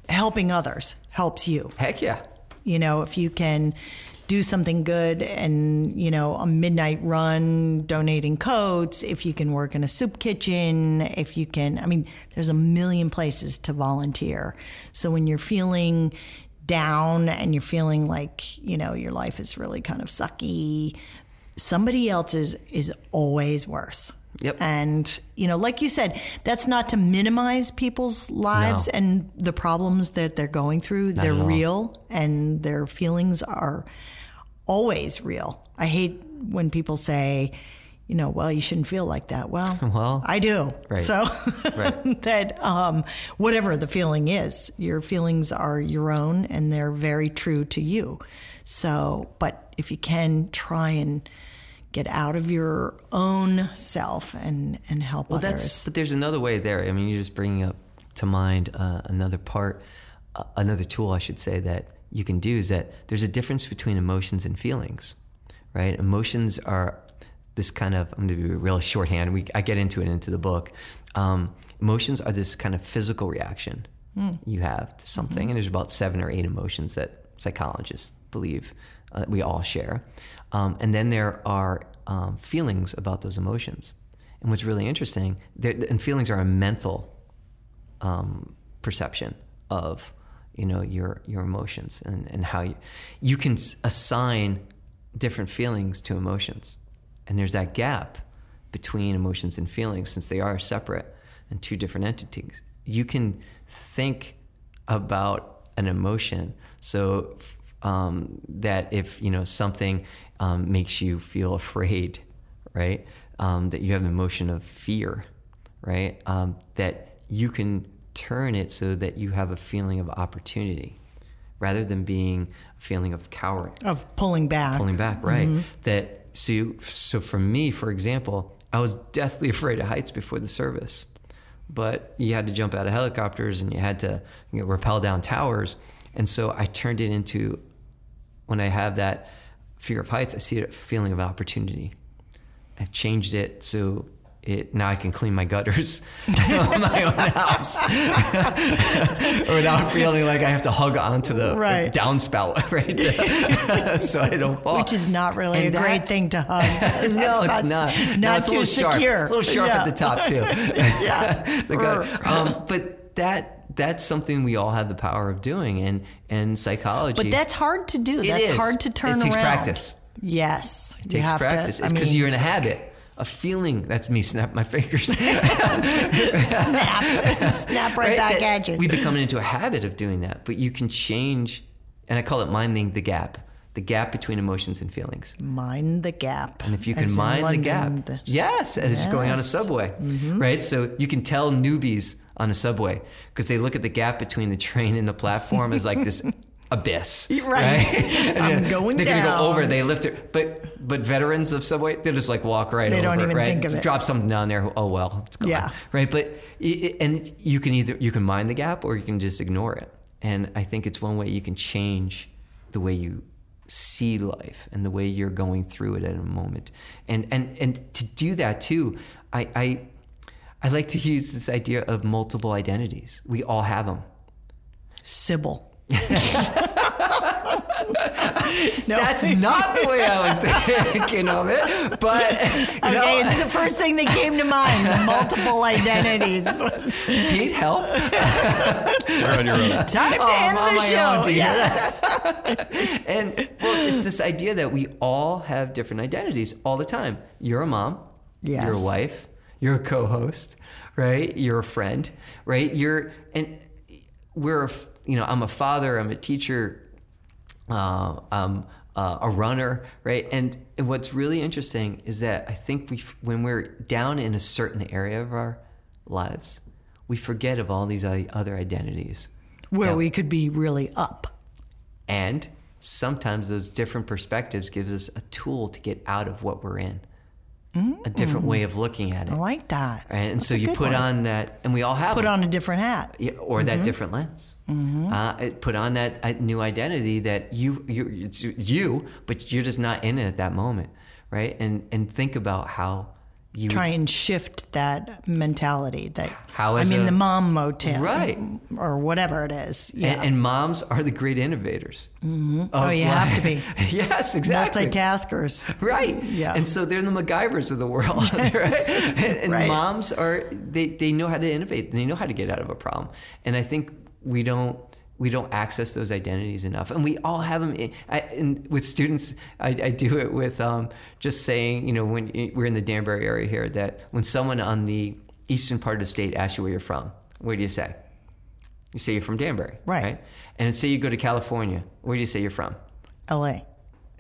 helping others helps you. Heck yeah. You know, if you can do something good and, you know, a midnight run donating coats, if you can work in a soup kitchen, if you can, I mean, there's a million places to volunteer. So when you're feeling down and you're feeling like, you know, your life is really kind of sucky, somebody else's is always worse. Yep. And, you know, like you said, that's not to minimize people's lives No. and the problems that they're going through. they're real and their feelings are always real. I hate when people say, you know, well, you shouldn't feel like that. Well, <laughs> Well, I do. right. So Right. <laughs> that um, whatever the feeling is, your feelings are your own and they're very true to you. So, but if you can try and get out of your own self and and help Well, others. that's but there's another way there. I mean, you're just bringing up to mind uh, another part, uh, another tool, I should say, that you can do is that there's a difference between emotions and feelings, right? Emotions are this kind of I'm going to be real shorthand. We I get into it into the book. Um, emotions are this kind of physical reaction you have to something, and there's about seven or eight emotions that psychologists believe uh, we all share. Um, and then there are um, feelings about those emotions. And what's really interesting, and feelings are a mental um, perception of you know your your emotions and, and how you you can assign different feelings to emotions. And there's that gap between emotions and feelings since they are separate and two different entities. You can think about an emotion so um, that if you know something um, makes you feel afraid, right? Um, that you have an emotion of fear, right? Um, that you can turn it so that you have a feeling of opportunity rather than being a feeling of cowering of pulling back. pulling back, right? That so you, so for me, for example, I was deathly <laughs> afraid of heights before the service, but you had to jump out of helicopters and you had to you know, rappel down towers, and so I turned it into when I have that fear of heights, I see it a feeling of opportunity. I've changed it so it now I can clean my gutters <laughs> in my own house <laughs> without feeling like I have to hug onto the Right. downspout, <laughs> right? so I don't fall. Which is not really And a great that- thing to hug. No, it's not. Not no, it's a too little sharp, secure. a little sharp Yeah. at the top too. yeah. the gutter. Um, but that that's something we all have the power of doing, and and psychology. But that's hard to do. That's is. hard to It turn takes around. practice. Yes. It takes practice. it's because you're in a habit. A feeling that's me snap my fingers. <laughs> snap, snap right, back That at you. We become into a habit of doing that, but you can change, and I call it minding the gap, the gap between emotions and feelings. mind the gap. And if you can As in mind the gap, the- yes, as you're going on a Yes. Mm-hmm. subway, right? So you can tell newbies on a subway because they look at the gap between the train and the platform as like this <laughs> abyss, Right. <laughs> And I'm going They're gonna go over. They lift it, but but veterans of subway, they'll just like walk right They over. don't even right? think of it. Drop something down there. Oh well, it's gone. Yeah. right. But and you can either you can mind the gap or you can just ignore it. And I think it's one way you can change the way you see life and the way you're going through it at a moment. And and and to do that too, I I, I like to use this idea of multiple identities. We all have them. Sybil. <laughs> No. That's not the way I was thinking of it. But you Okay, know, it's the first thing that came to mind. Multiple identities. Time Pete, help. You're on your own. to Oh, end I'm on the my show. own, Yeah. <laughs> and well, it's this idea that we all have different identities all the time. You're a mom. You're Yes. a wife. You're a co-host, right? You're a friend, right? You're and we're you know I'm a father. I'm a teacher. Uh, I'm uh, a runner, right? And, and what's really interesting is that I think we when we're down in a certain area of our lives, we forget of all these other identities. Where Yeah. we could be really up. And sometimes those different perspectives gives us a tool to get out of what we're in. A different way of looking at it. I like that. Right? And That's so you put one. on that, and we all have put them. on a different hat. Yeah, or that different lens. Uh, it put on that uh, new identity that you you it's you, but you're just not in it at that moment, right? And and think about how you Try and shift that mentality. That How I mean, a- the mom motel, Right. or whatever it is. Yeah. and, and moms are the great innovators. Mm-hmm. oh, you have to be <laughs> yes, exactly. multitaskers. Right. Yeah. And so they're the MacGyvers of the world, <laughs> right? And, and Right. moms are they they know how to innovate. They know how to get out of a problem. And I think we don't we don't access those identities enough. And we all have them. In, I, and with students, I, I do it with um, just saying, you know, when we're in the Danbury area here, that when someone on the eastern part of the state asks you where you're from, where do you say? You say you're from Danbury, Right. And say you go to California, where do you say you're from? L.A.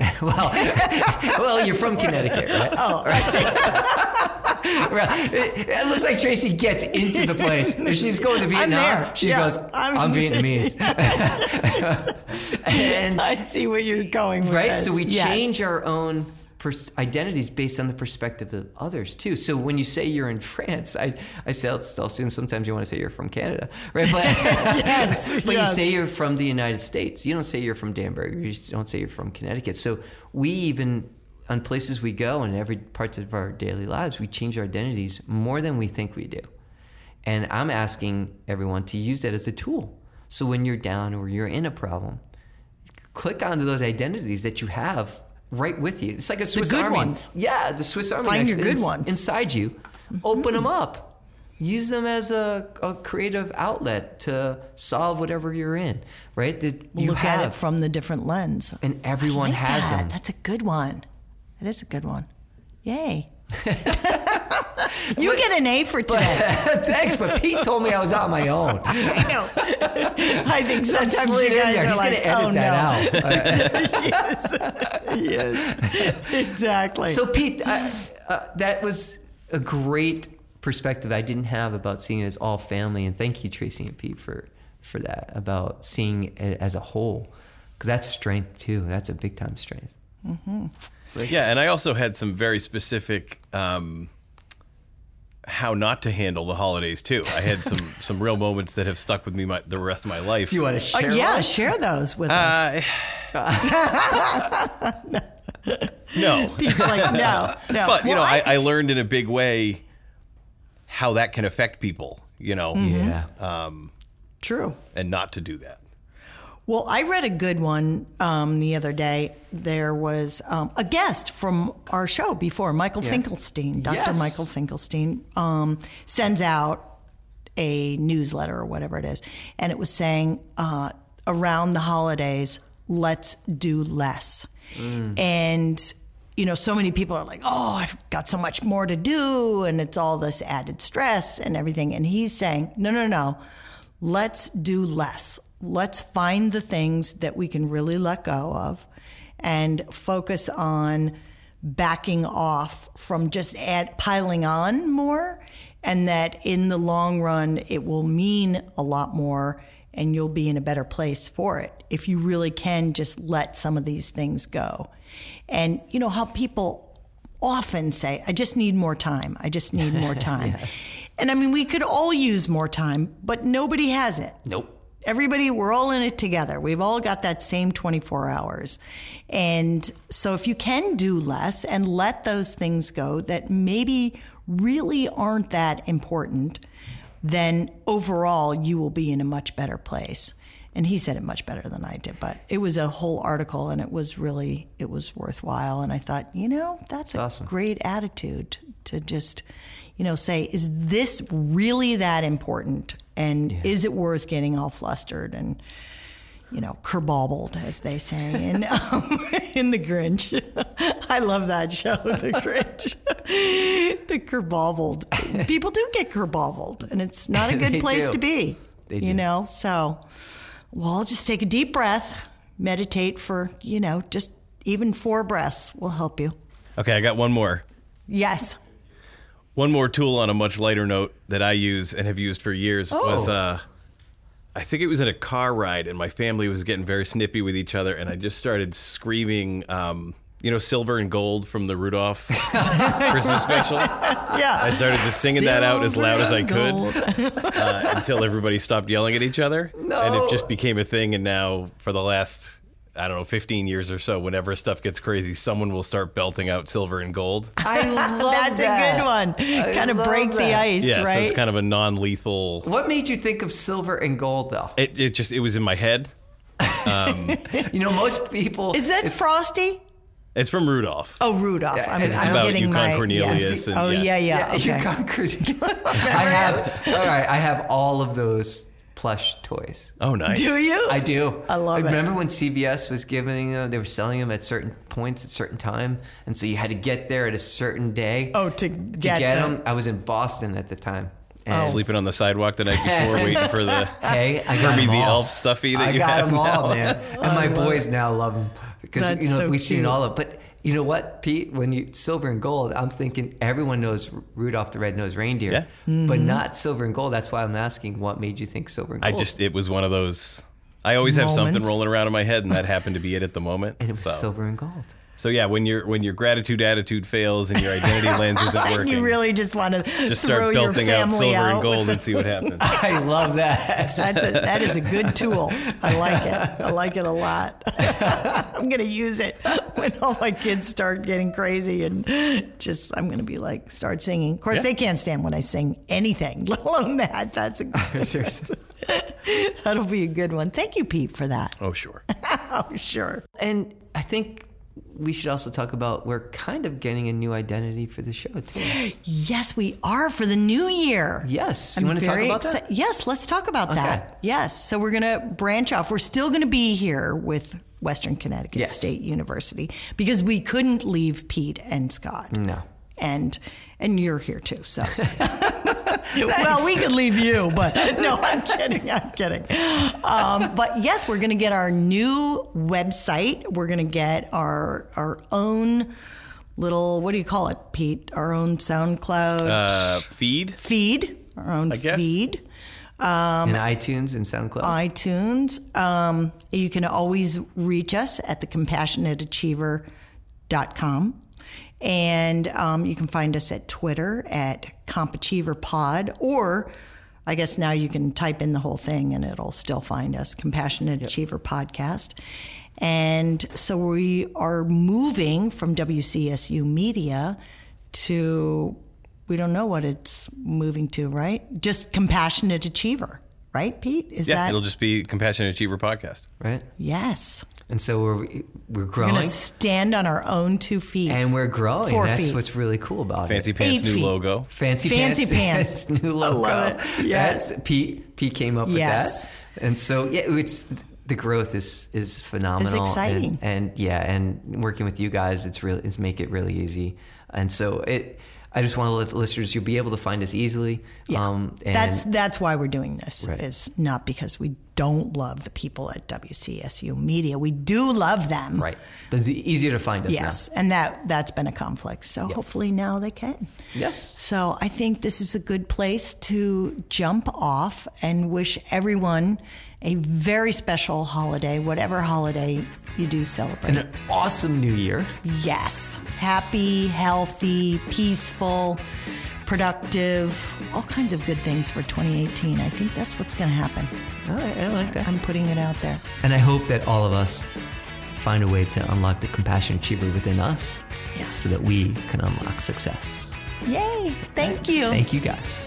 <laughs> well, <laughs> well, you're from Connecticut, right? Oh. Well, <laughs> it, it looks like Tracy gets into the place. If she's going to <laughs> Vietnam, she Yeah, goes, I'm- I'm, <laughs> Vietnamese. <laughs> and I see where you're going with right, this. so we Yes. change our own pers- identities based on the perspective of others too. So when you say you're in France, I I tell tell students sometimes you want to say you're from Canada, right? But Yes, but yes. you say you're from the United States. You don't say you're from Danbury. You don't say you're from Connecticut. So we even on places we go and every parts of our daily lives, we change our identities more than we think we do. And I'm asking everyone to use that as a tool. So when you're down or you're in a problem, click onto those identities that you have right with you. It's like a Swiss the good Army. ones. Yeah, the Swiss Army. Find knife your good ones. inside you. Mm-hmm. Open them up. Use them as a, a creative outlet to solve whatever you're in. Right? That you Look have, at it from the different lens. and everyone like has that. them. That's a good one. That is a good one. Yay. <laughs> you get an A for today. <laughs> Thanks, but Pete told me I was on my own. <laughs> I know. I think sometimes you guys are He's like, oh that no. out. yes. yes. Exactly. So, Pete, uh, uh, that was a great perspective I didn't have about seeing it as all family. And thank you, Tracy and Pete, for, for that, about seeing it as a whole. Because that's strength, too. That's a big time strength. Yeah, and I also had some very specific um, how not to handle the holidays too. I had some <laughs> some real moments that have stuck with me my, the rest of my life. Do you want to Uh, share? yeah, share those with us. Uh, <laughs> no, <laughs> Pete's like, no, no. but you Well, know, I, I learned in a big way how that can affect people. You know, Yeah. true. and not to do that. Well, I read a good one um, the other day. There was um, a guest from our show before, Michael Finkelstein. Dr. Yes. Michael Finkelstein um, sends out a newsletter or whatever it is, and it was saying uh, around the holidays, let's do less. And you know, so many people are like, "Oh, I've got so much more to do," and it's all this added stress and everything. And he's saying, "No, no, no, let's do less. Let's find the things that we can really let go of, and focus on backing off from just add, piling on more." And that in the long run, it will mean a lot more and you'll be in a better place for it if you really can just let some of these things go. And you know how people often say, I just need more time. I just need more <laughs> time. And I mean, we could all use more time, but nobody has it. Nope. Everybody, we're all in it together. We've all got that same 24 hours. And so if you can do less and let those things go that maybe really aren't that important, then overall you will be in a much better place. and he said it much better than I did, but it was a whole article and it was really it was worthwhile. And I thought, you know, that's a awesome. great attitude to just, you know, say, is this really that important? And is it worth getting all flustered and you know, kerbobbled, as they say in <laughs> um, in the Grinch. <laughs> I love that show, The Grinch. <laughs> the kerbobbled. People do get kerbobbled, and it's not a good place do. to be. They you do. know, so well, just take a deep breath, meditate for you know, just even four breaths will help you. Okay, I got one more. Yes. One more tool on a much lighter note that I use and have used for years was Oh. uh I think it was in a car ride and my family was getting very snippy with each other and I just started screaming um you know silver and gold from the Rudolph <laughs> Christmas special. Yeah. I started just singing that out as loud as I Silver could uh, until everybody stopped yelling at each other. And it just became a thing. And now, for the last, I don't know, 15 years or so, whenever stuff gets crazy, someone will start belting out silver and gold. <laughs> I love that. That's that. a good one. Kind of love break the that. ice, Yeah, so it's kind of a non lethal. What made you think of silver and gold, though? It, it just, it was in my head. Um, <laughs> you know, most people. Is that it's- Frosty? It's from Rudolph. Oh, Rudolph. I'm, it's I'm about getting Yukon my Cornelius yes. and- oh yeah. yeah, yeah. Yeah, <laughs> you okay. conquered. I have. All right, I have all of those plush toys. Oh, nice. Do you? I do. I love it. Remember when CVS was giving them? They were selling them at certain points at certain time, and so you had to get there at a certain day. Oh, to to get get them. them. I was in Boston at the time. And oh. Sleeping on the sidewalk the night before, <laughs> waiting for the Hey, I got Herbie them the all. elf stuffy that I you got have them all, now. man. <laughs> And my boys now love them because you know so we've seen all of. But you know what, Pete? When you silver and gold, I'm thinking everyone knows Rudolph the Red-Nosed Reindeer, Yeah. but Mm-hmm. not silver and gold. That's why I'm asking, what made you think silver and gold? I just, it was one of those. I always have something rolling around in my head, and that happened to be it at the moment. and it was so. silver and gold. So yeah, when your when your gratitude attitude fails and your identity <laughs> lens isn't And working, you really just want to just throw start your belting out family silver out. and gold and <laughs> see what happens. I love that. That's a, that is a good tool. I like it. I like it a lot. <laughs> I'm going to use it when all my kids start getting crazy and just I'm going to be like start singing. Of course, Yeah. they can't stand when I sing anything, let alone that. That's a Seriously. that'll be a good one. Thank you, Pete, for that. Oh sure. Oh, sure. And I think we should also talk about we're kind of getting a new identity for the show too. <gasps> Yes, we are for the new year. Yes, you I'm want to talk about exci- that? Yes, let's talk about that. Yes. So we're going to branch off. We're still going to be here with Western Connecticut Yes. State University because we couldn't leave Pete and Scott. No. And and you're here too. So <laughs> <laughs> well, we could leave you, but <laughs> no, I'm kidding. I'm kidding. Um, but yes, we're going to get our new website. We're going to get our our own little what do you call it, Pete? Our own SoundCloud Uh, feed. feed, our own guess. feed, in iTunes and SoundCloud. iTunes. Um, you can always reach us at thecompassionateachiever.com. And um, you can find us at Twitter at CompAchieverPod, or I guess now you can type in the whole thing and it'll still find us, Compassionate Achiever Podcast. And so we are moving from WCSU Media to, we don't know what it's moving to, right? Just Compassionate Achiever, right, Pete? Is Yeah, that? it'll just be Compassionate Achiever podcast. right? yes. And so we're we're growing. We're growing going to stand on our own two feet. and we're growing. Four That's feet. what's really cool about it. Fancy it. Pants Eight new feet. logo. Fancy, Fancy pants. <laughs> pants. new logo. I love it. Yes. That's- Pete Pete came up Yes. with that. And so yeah, it's the growth is is phenomenal. It's exciting. And, and yeah, and working with you guys, it's really it's make it really easy. And so it. I just want to let the listeners you'll be able to find us easily. Yeah. Um, and that's that's why we're doing this. Right. Is not because we don't love the people at WCSU Media. We do love them. right. But it's easier to find us Yes, and that that's been a conflict. So hopefully now they can. Yes. So I think this is a good place to jump off and wish everyone a very special holiday, whatever holiday you do celebrate. And an awesome new year. Yes. Happy, healthy, peaceful, productive, all kinds of good things for 2018. I think that's what's going to happen. All right, I like that. I'm putting it out there. And I hope that all of us find a way to unlock the compassion achiever within us Yes. so that we can unlock success. Yay. Thank you. Thank you guys.